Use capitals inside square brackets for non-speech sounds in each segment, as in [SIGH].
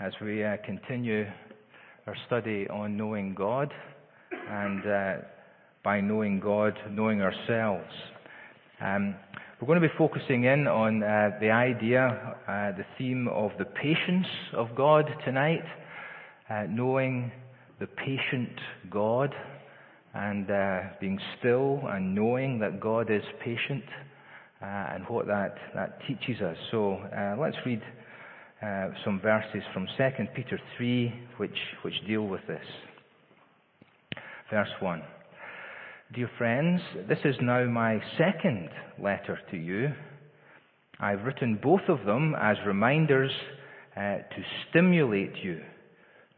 as we uh, continue our study on knowing God and uh, by knowing God, knowing ourselves. Um, we're going to be focusing in on uh, the idea, uh, the theme of the patience of God tonight, uh, knowing the patient God and uh, being still and knowing that God is patient and what that, that teaches us. So let's read uh, some verses from 2 Peter 3 which, which deal with this. Verse 1. Dear friends, this is now my second letter to you. I've written both of them as reminders uh, to stimulate you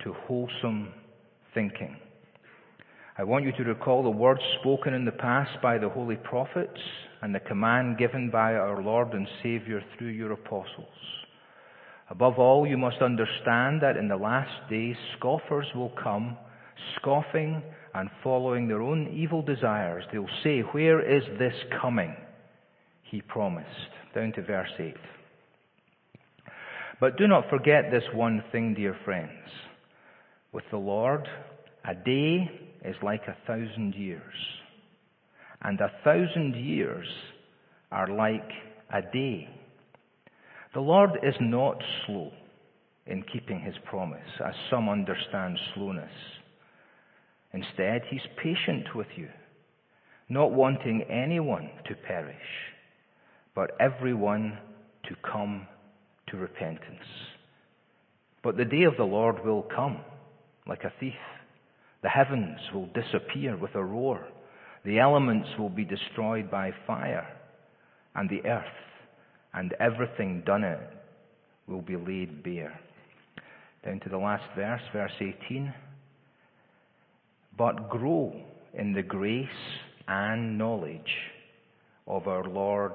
to wholesome thinking. I want you to recall the words spoken in the past by the holy prophets and the command given by our Lord and Savior through your apostles. Above all, you must understand that in the last days scoffers will come, scoffing and following their own evil desires. They'll say, Where is this coming? He promised. Down to verse 8. But do not forget this one thing, dear friends. With the Lord, a day is like a thousand years, and a thousand years are like a day. The Lord is not slow in keeping his promise, as some understand slowness. Instead, he's patient with you, not wanting anyone to perish, but everyone to come to repentance. But the day of the Lord will come like a thief. The heavens will disappear with a roar. The elements will be destroyed by fire, and the earth and everything done it will be laid bare. Down to the last verse, verse 18. But grow in the grace and knowledge of our Lord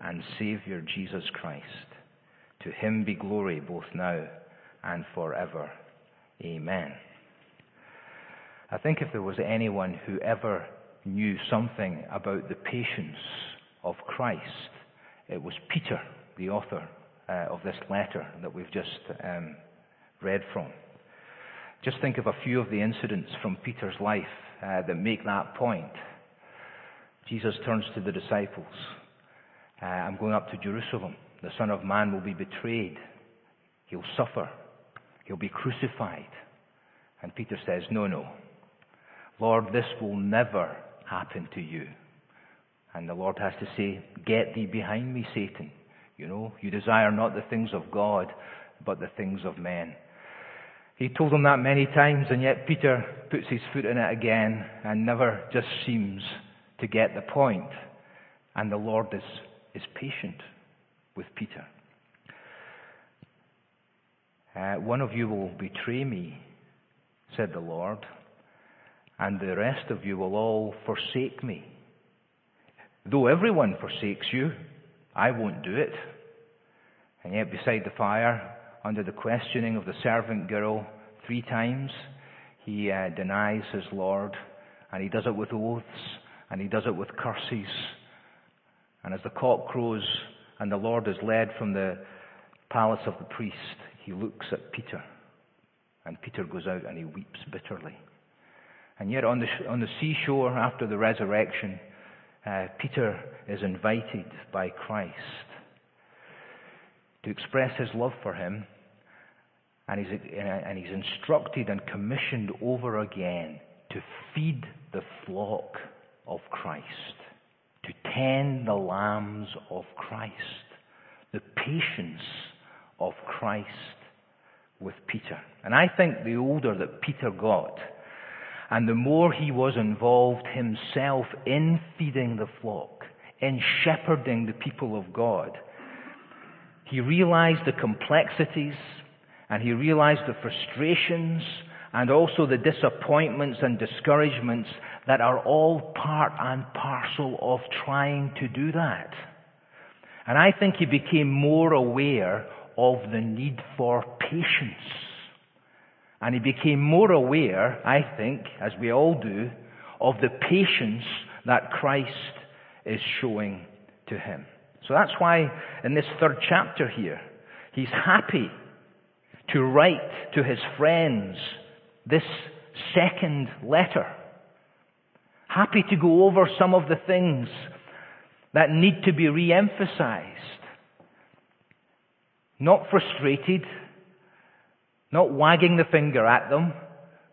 and Savior Jesus Christ. To him be glory both now and forever. Amen. I think if there was anyone who ever knew something about the patience of Christ, it was Peter, the author uh, of this letter that we've just um, read from. Just think of a few of the incidents from Peter's life uh, that make that point. Jesus turns to the disciples. Uh, I'm going up to Jerusalem. The Son of Man will be betrayed. He'll suffer. He'll be crucified. And Peter says, No, no. Lord, this will never happen to you. And the Lord has to say, Get thee behind me, Satan. You know, you desire not the things of God, but the things of men. He told him that many times, and yet Peter puts his foot in it again and never just seems to get the point. And the Lord is, is patient with Peter. Uh, one of you will betray me, said the Lord, and the rest of you will all forsake me. Though everyone forsakes you, I won't do it. And yet beside the fire, under the questioning of the servant girl, three times, he uh, denies his Lord, and he does it with oaths, and he does it with curses. And as the cock crows and the Lord is led from the palace of the priest, he looks at Peter. And Peter goes out and he weeps bitterly. And yet on the, on the seashore after the resurrection, uh, Peter is invited by Christ to express his love for him, and he's, and he's instructed and commissioned over again to feed the flock of Christ, to tend the lambs of Christ, the patience of Christ with Peter. And I think the older that Peter got, and the more he was involved himself in feeding the flock, in shepherding the people of God, he realized the complexities and he realized the frustrations and also the disappointments and discouragements that are all part and parcel of trying to do that. And I think he became more aware of the need for patience and he became more aware, I think, as we all do, of the patience that Christ is showing to him. So that's why in this third chapter here, he's happy to write to his friends this second letter. Happy to go over some of the things that need to be re-emphasized. Not frustrated, not wagging the finger at them,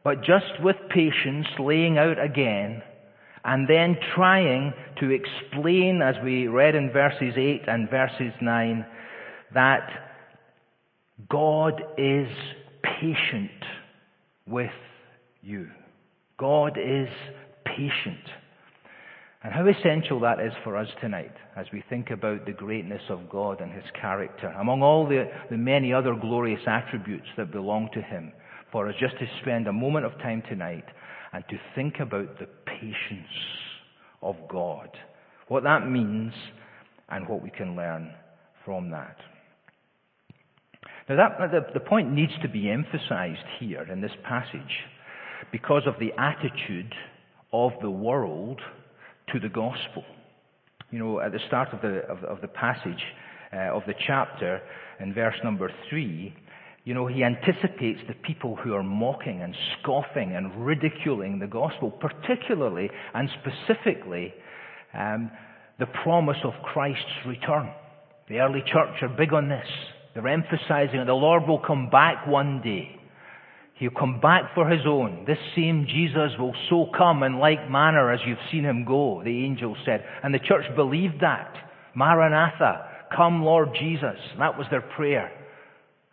but just with patience laying out again and then trying to explain, as we read in verses 8 and verses 9, that God is patient with you. God is patient. And how essential that is for us tonight as we think about the greatness of God and His character, among all the, the many other glorious attributes that belong to Him, for us just to spend a moment of time tonight and to think about the patience of God, what that means and what we can learn from that. Now that, the, the point needs to be emphasized here in this passage because of the attitude of the world to the gospel. You know, at the start of the, of, of the passage uh, of the chapter, in verse number three, you know, he anticipates the people who are mocking and scoffing and ridiculing the gospel, particularly and specifically um, the promise of Christ's return. The early church are big on this. They're emphasizing that the Lord will come back one day. He'll come back for his own. This same Jesus will so come in like manner as you've seen him go, the angel said. And the church believed that. Maranatha, come Lord Jesus. That was their prayer.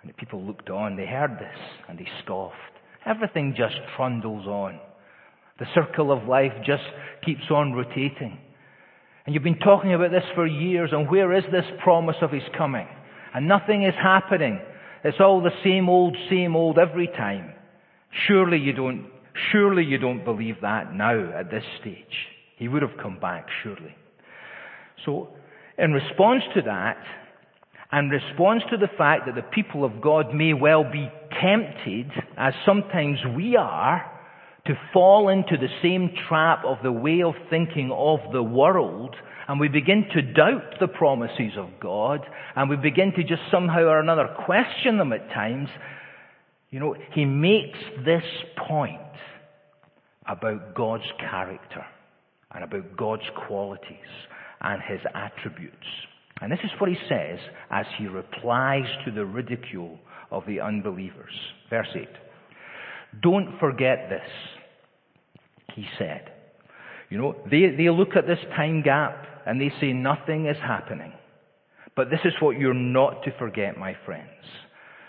And the people looked on, they heard this, and they scoffed. Everything just trundles on. The circle of life just keeps on rotating. And you've been talking about this for years, and where is this promise of his coming? And nothing is happening. It's all the same old, same old every time. Surely you don't, surely you don't believe that now at this stage. He would have come back, surely. So, in response to that, and response to the fact that the people of God may well be tempted, as sometimes we are, to fall into the same trap of the way of thinking of the world, and we begin to doubt the promises of God, and we begin to just somehow or another question them at times, you know, he makes this point about God's character and about God's qualities and his attributes. And this is what he says as he replies to the ridicule of the unbelievers. Verse 8. Don't forget this, he said. You know, they, they look at this time gap and they say nothing is happening. But this is what you're not to forget, my friends.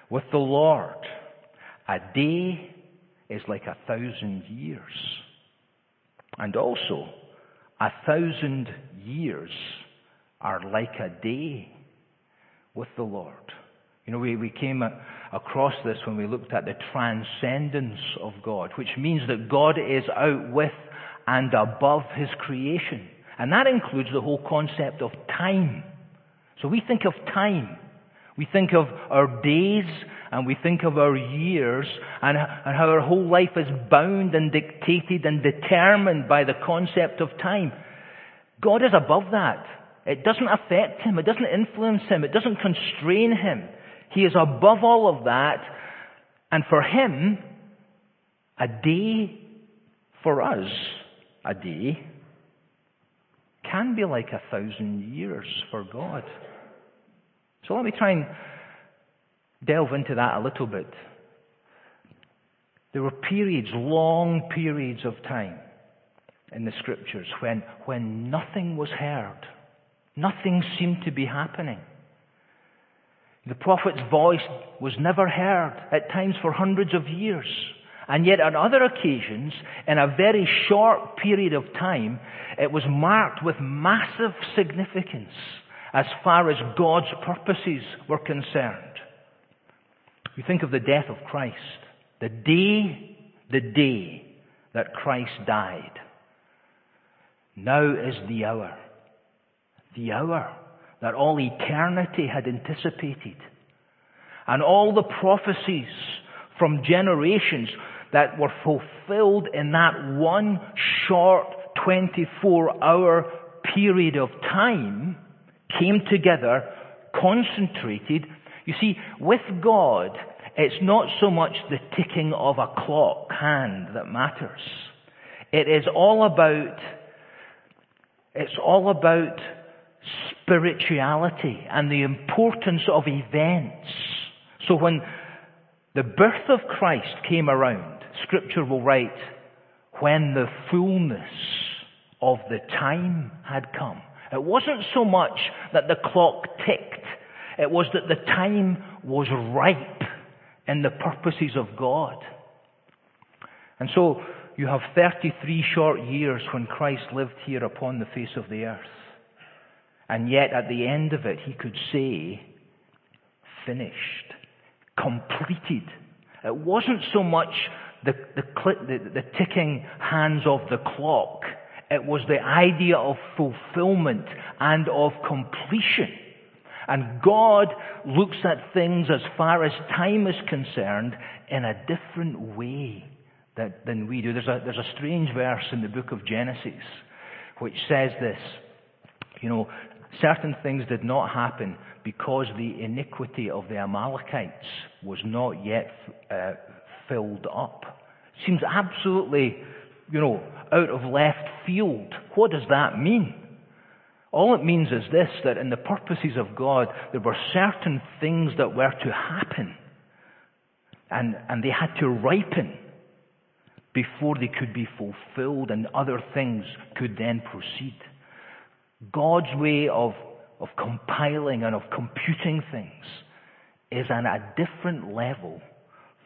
With the Lord, a day is like a thousand years. And also, a thousand years are like a day with the Lord. You know, we, we came across this when we looked at the transcendence of God, which means that God is out with and above His creation. And that includes the whole concept of time. So we think of time. We think of our days and we think of our years and, and how our whole life is bound and dictated and determined by the concept of time. God is above that. It doesn't affect him. It doesn't influence him. It doesn't constrain him. He is above all of that. And for him, a day for us, a day, can be like a thousand years for God. So let me try and delve into that a little bit. There were periods, long periods of time in the scriptures when, when nothing was heard. Nothing seemed to be happening. The prophet's voice was never heard, at times for hundreds of years. And yet on other occasions, in a very short period of time, it was marked with massive significance as far as God's purposes were concerned. You think of the death of Christ. The day, the day that Christ died. Now is the hour. The hour that all eternity had anticipated. And all the prophecies from generations that were fulfilled in that one short 24 hour period of time came together, concentrated. You see, with God, it's not so much the ticking of a clock hand that matters. It is all about, it's all about spirituality and the importance of events. So when the birth of Christ came around, scripture will write, when the fullness of the time had come. It wasn't so much that the clock ticked, it was that the time was ripe in the purposes of God. And so you have 33 short years when Christ lived here upon the face of the earth. And yet at the end of it, he could say, finished, completed. It wasn't so much the, the, the, the ticking hands of the clock. It was the idea of fulfillment and of completion. And God looks at things as far as time is concerned in a different way that, than we do. There's a, there's a strange verse in the book of Genesis which says this. You know, certain things did not happen because the iniquity of the Amalekites was not yet uh, filled up. Seems absolutely, you know, out of left field. What does that mean? All it means is this, that in the purposes of God, there were certain things that were to happen. And, and they had to ripen before they could be fulfilled and other things could then proceed. God's way of, of compiling and of computing things is on a different level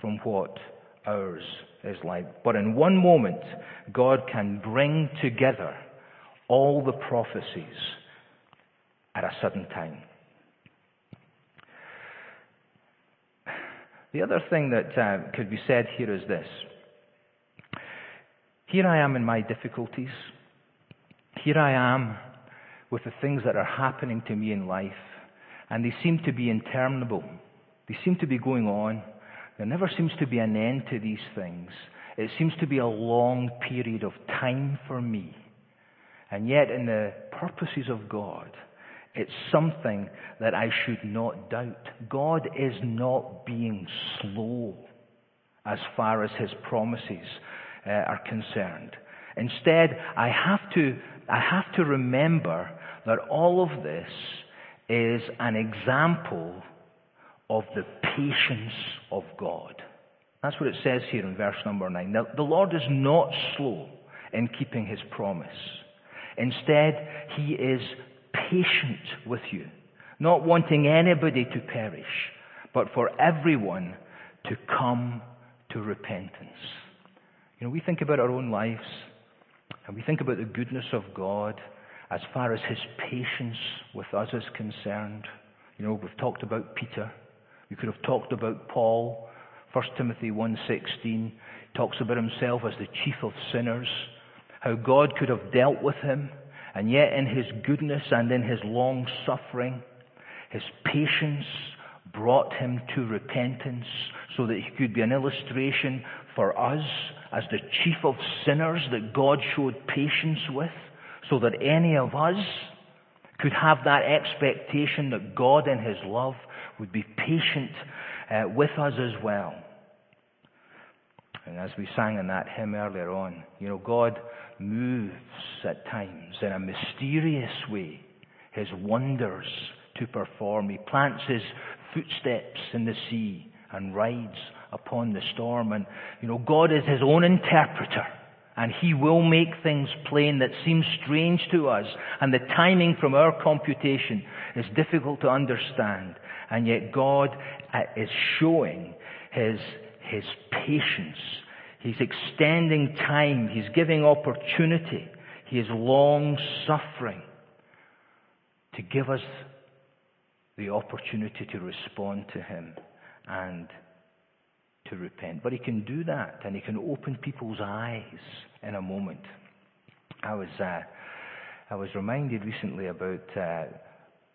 from what ours is like. But in one moment, God can bring together all the prophecies at a sudden time. The other thing that uh, could be said here is this. Here I am in my difficulties. Here I am with the things that are happening to me in life, and they seem to be interminable. They seem to be going on. There never seems to be an end to these things. It seems to be a long period of time for me. And yet, in the purposes of God, it's something that I should not doubt. God is not being slow as far as His promises uh, are concerned. Instead, I have to, I have to remember that all of this is an example of the patience of God. That's what it says here in verse number 9. Now, the Lord is not slow in keeping his promise. Instead, he is patient with you, not wanting anybody to perish, but for everyone to come to repentance. You know, we think about our own lives and we think about the goodness of God as far as his patience with us is concerned. You know, we've talked about Peter. We could have talked about Paul. 1 Timothy 1.16 talks about himself as the chief of sinners. How God could have dealt with him. And yet in his goodness and in his long suffering, his patience brought him to repentance so that he could be an illustration for us as the chief of sinners that God showed patience with so that any of us could have that expectation that God in His love would be patient uh, with us as well. And as we sang in that hymn earlier on, you know, God moves at times in a mysterious way His wonders to perform. He plants His footsteps in the sea and rides upon the storm. And, you know, God is His own interpreter. And He will make things plain that seem strange to us. And the timing from our computation is difficult to understand. And yet God is showing His, His patience. He's extending time. He's giving opportunity. He is long suffering to give us the opportunity to respond to Him and to repent. But he can do that, and he can open people's eyes in a moment. I was, uh, I was reminded recently about uh,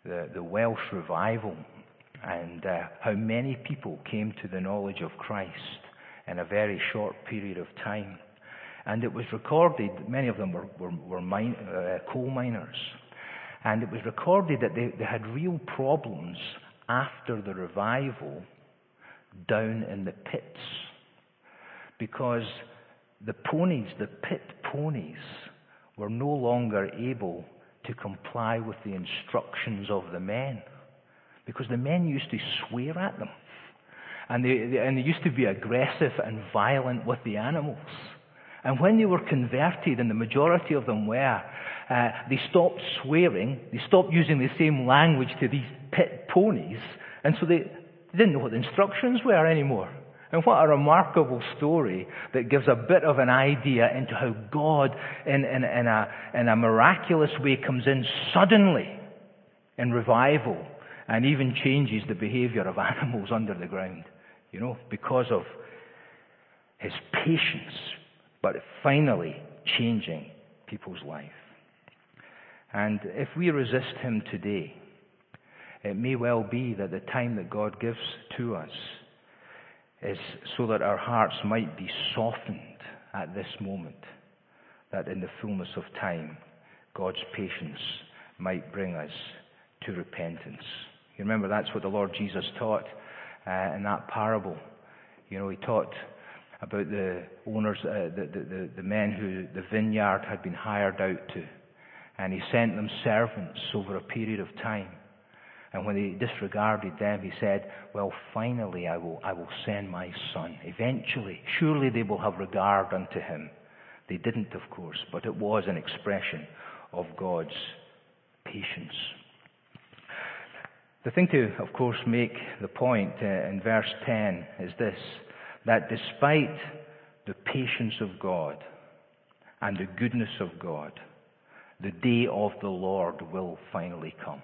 the, the Welsh revival and uh, how many people came to the knowledge of Christ in a very short period of time. And it was recorded, many of them were, were, were mine, uh, coal miners, and it was recorded that they, they had real problems after the revival down in the pits because the ponies, the pit ponies, were no longer able to comply with the instructions of the men because the men used to swear at them. And they, they, and they used to be aggressive and violent with the animals. And when they were converted, and the majority of them were, uh, they stopped swearing, they stopped using the same language to these pit ponies, and so they, they didn't know what the instructions were anymore. And what a remarkable story that gives a bit of an idea into how God, in, in, in, a, in a miraculous way, comes in suddenly in revival and even changes the behavior of [LAUGHS] animals under the ground. You know, because of his patience, but finally changing people's life. And if we resist him today, it may well be that the time that God gives to us is so that our hearts might be softened at this moment, that in the fullness of time, God's patience might bring us to repentance. You remember that's what the Lord Jesus taught uh, in that parable. You know, he taught about the owners, uh, the, the, the men who the vineyard had been hired out to. And he sent them servants over a period of time. And when they disregarded them, he said, Well, finally I will, I will send my son. Eventually, surely they will have regard unto him. They didn't, of course, but it was an expression of God's patience. The thing to, of course, make the point uh, in verse 10 is this that despite the patience of God and the goodness of God, the day of the Lord will finally come.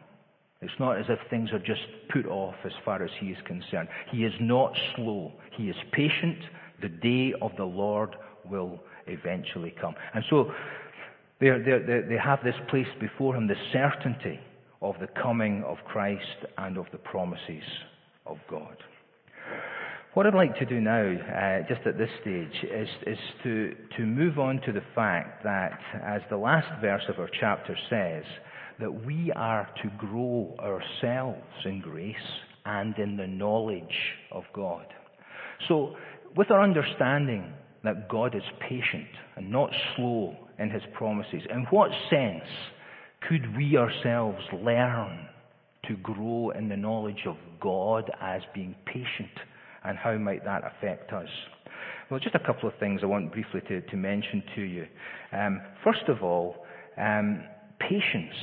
It's not as if things are just put off as far as he is concerned. He is not slow. He is patient. The day of the Lord will eventually come. And so they, they, they have this place before him, the certainty of the coming of Christ and of the promises of God. What I'd like to do now, uh, just at this stage, is, is to, to move on to the fact that, as the last verse of our chapter says, that we are to grow ourselves in grace and in the knowledge of God. So, with our understanding that God is patient and not slow in his promises, in what sense could we ourselves learn to grow in the knowledge of God as being patient, and how might that affect us? Well, just a couple of things I want briefly to, to mention to you. Um, first of all, um, patience,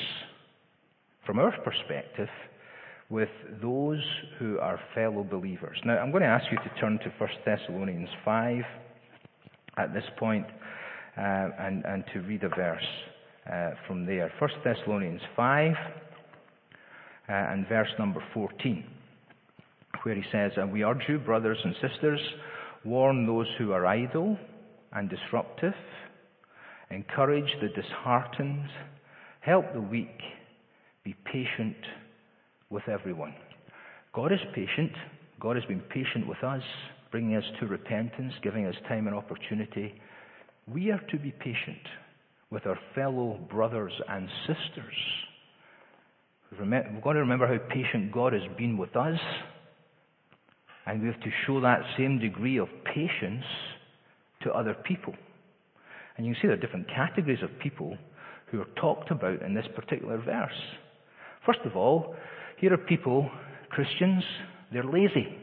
from our perspective, with those who are fellow believers. Now, I'm going to ask you to turn to 1 Thessalonians 5 at this point, uh, and, and to read a verse from there. 1 Thessalonians 5 uh, and verse number 14, where he says, And we urge you, brothers and sisters, warn those who are idle and disruptive, encourage the disheartened, help the weak, be patient with everyone. God is patient. God has been patient with us, bringing us to repentance, giving us time and opportunity. We are to be patient with our fellow brothers and sisters. We've got to remember how patient God has been with us. And we have to show that same degree of patience to other people. And you can see there are different categories of people who are talked about in this particular verse. First of all, here are people, Christians, they're lazy.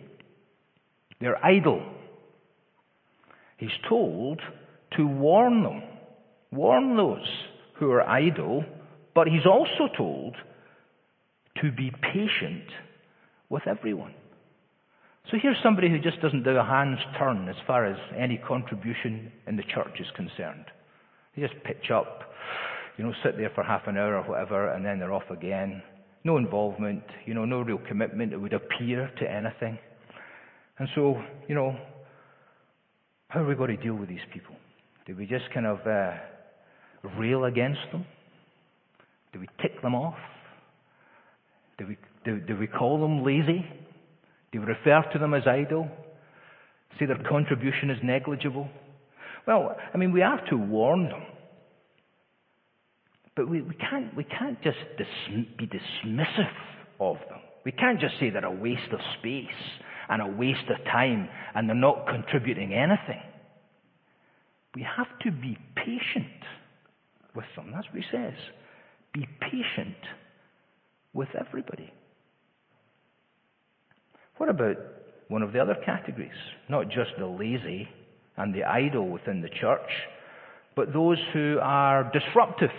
They're idle. He's told to warn them warn those who are idle, but he's also told to be patient with everyone. So here's somebody who just doesn't do a hand's turn as far as any contribution in the church is concerned. They just pitch up, you know, sit there for half an hour or whatever, and then they're off again. No involvement, you know, no real commitment that would appear to anything. And so, you know, how are we going to deal with these people? Do we just kind of uh, rail against them? Do we tick them off? Do we, do, do we call them lazy? Do we refer to them as idle? Say their contribution is negligible? Well, I mean, we have to warn them. But we, we, can't, we can't just dis- be dismissive of them. We can't just say they're a waste of space and a waste of time and they're not contributing anything. We have to be patient with them. That's what he says. Be patient with everybody. What about one of the other categories? Not just the lazy and the idle within the church, but those who are disruptive.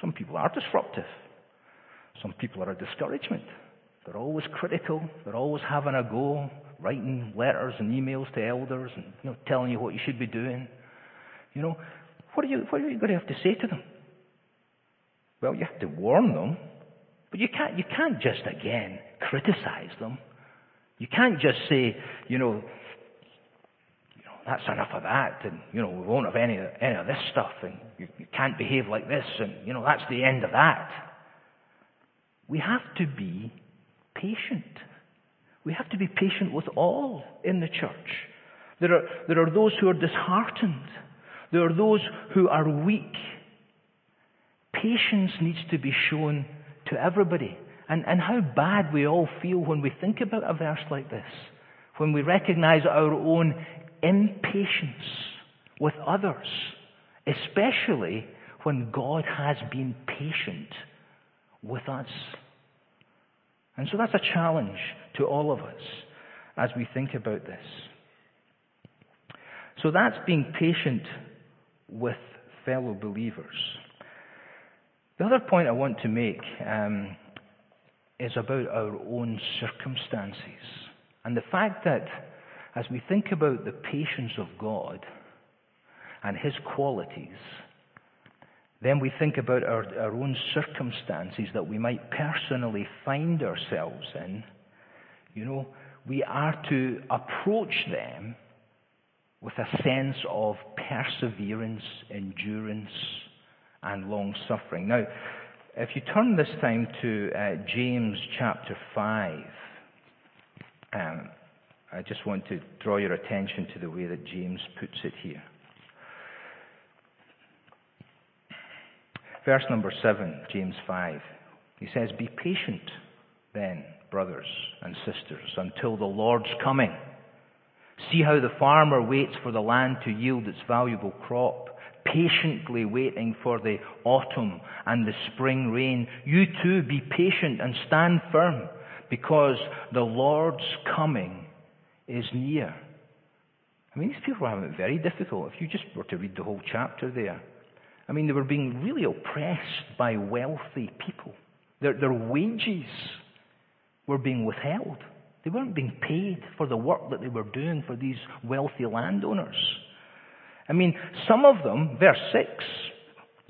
Some people are disruptive. Some people are a discouragement. They're always critical. They're always having a go, writing letters and emails to elders and you know, telling you what you should be doing. You know, what are you, what are you going to have to say to them? Well, you have to warn them, but you can't, you can't just again criticize them. You can't just say, you know, you know, that's enough of that, and you know, we won't have any any of this stuff, and you, you can't behave like this, and you know, that's the end of that. We have to be patient. We have to be patient with all in the church. There are, there are those who are disheartened. There are those who are weak. Patience needs to be shown to everybody. And, and how bad we all feel when we think about a verse like this. When we recognize our own impatience with others. Especially when God has been patient with us. And so that's a challenge to all of us as we think about this. So that's being patient with fellow believers. The other point I want to make um, is about our own circumstances and the fact that as we think about the patience of God and His qualities, then we think about our, our own circumstances that we might personally find ourselves in. You know, we are to approach them with a sense of perseverance, endurance, and long suffering. Now, if you turn this time to uh, James chapter 5, um, I just want to draw your attention to the way that James puts it here. Verse number 7, James 5. He says, Be patient then, brothers and sisters, until the Lord's coming. See how the farmer waits for the land to yield its valuable crop, patiently waiting for the autumn and the spring rain. You too be patient and stand firm, because the Lord's coming is near. I mean, these people are having it very difficult. If you just were to read the whole chapter there, I mean, they were being really oppressed by wealthy people. Their, their wages were being withheld. They weren't being paid for the work that they were doing for these wealthy landowners. I mean, some of them, verse 6,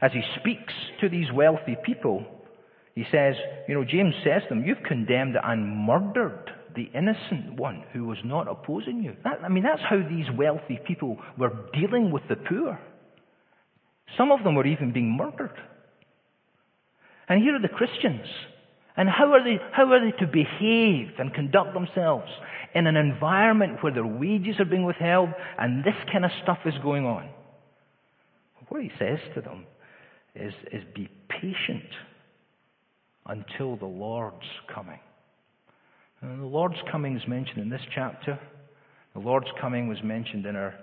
as he speaks to these wealthy people, he says, you know, James says to them, You've condemned and murdered the innocent one who was not opposing you. That, I mean, that's how these wealthy people were dealing with the poor. Some of them were even being murdered. And here are the Christians. And how are they, how are they to behave and conduct themselves in an environment where their wages are being withheld and this kind of stuff is going on? What he says to them is, is be patient until the Lord's coming. And the Lord's coming is mentioned in this chapter. The Lord's coming was mentioned in our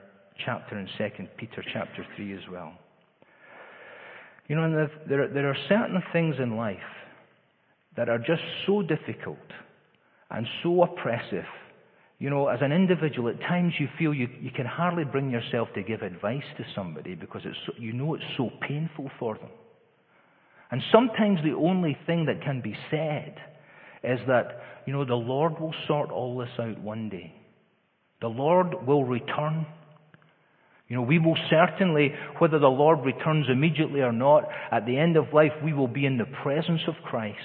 chapter in 2 Peter chapter 3 as well. You know, there, there are certain things in life that are just so difficult and so oppressive. You know, as an individual, at times you feel you, you can hardly bring yourself to give advice to somebody because it's so, you know it's so painful for them. And sometimes the only thing that can be said is that, you know, the Lord will sort all this out one day. The Lord will return you know, we will certainly, whether the Lord returns immediately or not, at the end of life, we will be in the presence of Christ.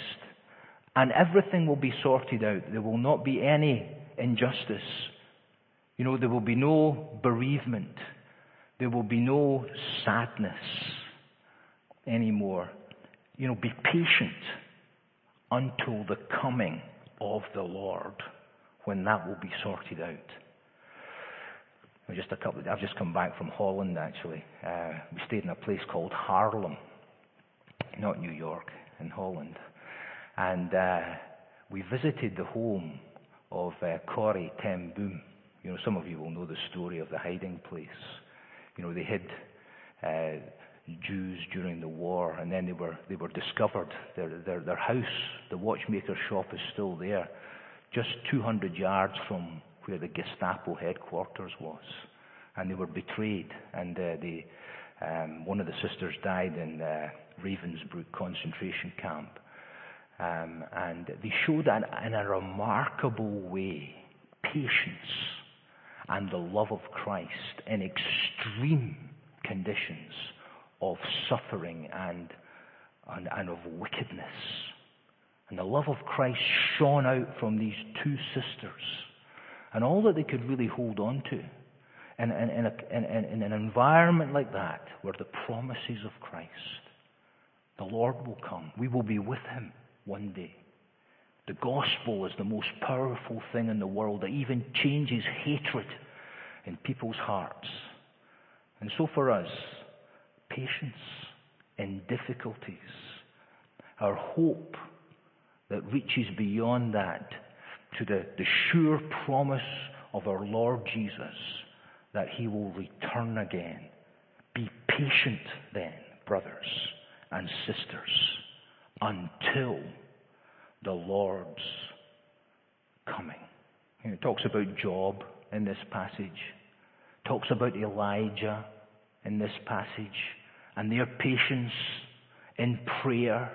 And everything will be sorted out. There will not be any injustice. You know, there will be no bereavement. There will be no sadness anymore. You know, be patient until the coming of the Lord when that will be sorted out. Just a couple. Of, I've just come back from Holland actually. Uh, we stayed in a place called Haarlem, not New York, in Holland, and uh, we visited the home of uh, Corrie ten Boom. You know, some of you will know the story of the hiding place. You know, they hid uh, Jews during the war, and then they were they were discovered. Their their their house, the watchmaker shop, is still there, just 200 yards from where the Gestapo headquarters was, and they were betrayed, and uh, they um, one of the sisters died in uh, Ravensbrück concentration camp. Um, and they showed that in a remarkable way patience and the love of Christ in extreme conditions of suffering and, and, and of wickedness. And the love of Christ shone out from these two sisters. And all that they could really hold on to in, in, in, a, in an environment like that were the promises of Christ. The Lord will come. We will be with Him one day. The gospel is the most powerful thing in the world that even changes hatred in people's hearts. And so for us, patience in difficulties, our hope that reaches beyond that to the, the sure promise of our Lord Jesus that he will return again. Be patient then, brothers and sisters, until the Lord's coming. it talks about Job in this passage, it talks about Elijah in this passage, and their patience in prayer.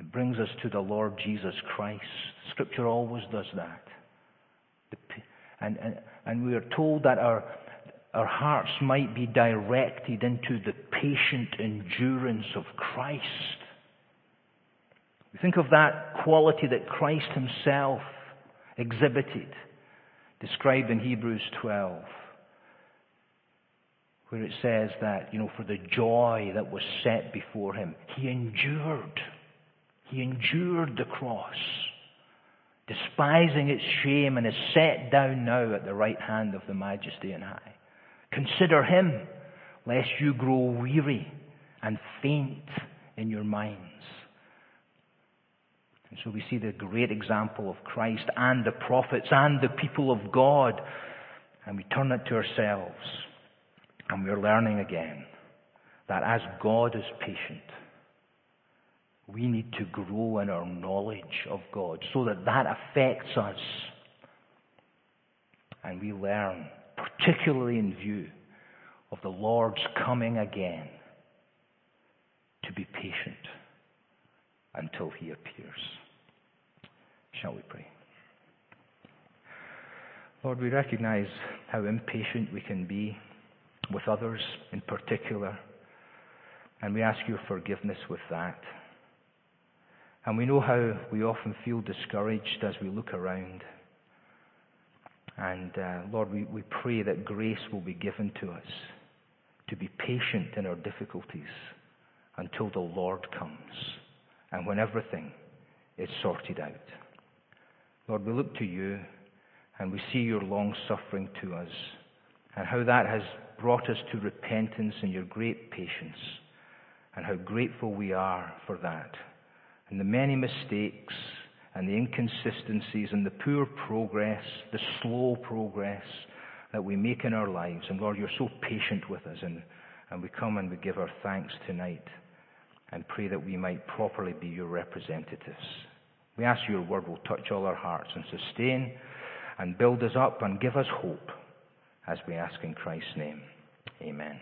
It brings us to the Lord Jesus Christ. Scripture always does that. And, and, and we are told that our, our hearts might be directed into the patient endurance of Christ. We think of that quality that Christ himself exhibited, described in Hebrews 12, where it says that, you know, for the joy that was set before him, he endured. He endured the cross despising its shame, and is set down now at the right hand of the Majesty and High. Consider him, lest you grow weary and faint in your minds. And so we see the great example of Christ and the prophets and the people of God, and we turn it to ourselves, and we're learning again that as God is patient, we need to grow in our knowledge of God so that that affects us. And we learn, particularly in view of the Lord's coming again, to be patient until he appears. Shall we pray? Lord, we recognize how impatient we can be with others in particular, and we ask your forgiveness with that. And we know how we often feel discouraged as we look around. And uh, Lord, we, we pray that grace will be given to us to be patient in our difficulties until the Lord comes and when everything is sorted out. Lord, we look to you and we see your long suffering to us and how that has brought us to repentance and your great patience and how grateful we are for that and the many mistakes and the inconsistencies and the poor progress, the slow progress that we make in our lives. And Lord, you're so patient with us, and, and we come and we give our thanks tonight and pray that we might properly be your representatives. We ask your word will touch all our hearts and sustain and build us up and give us hope as we ask in Christ's name. Amen.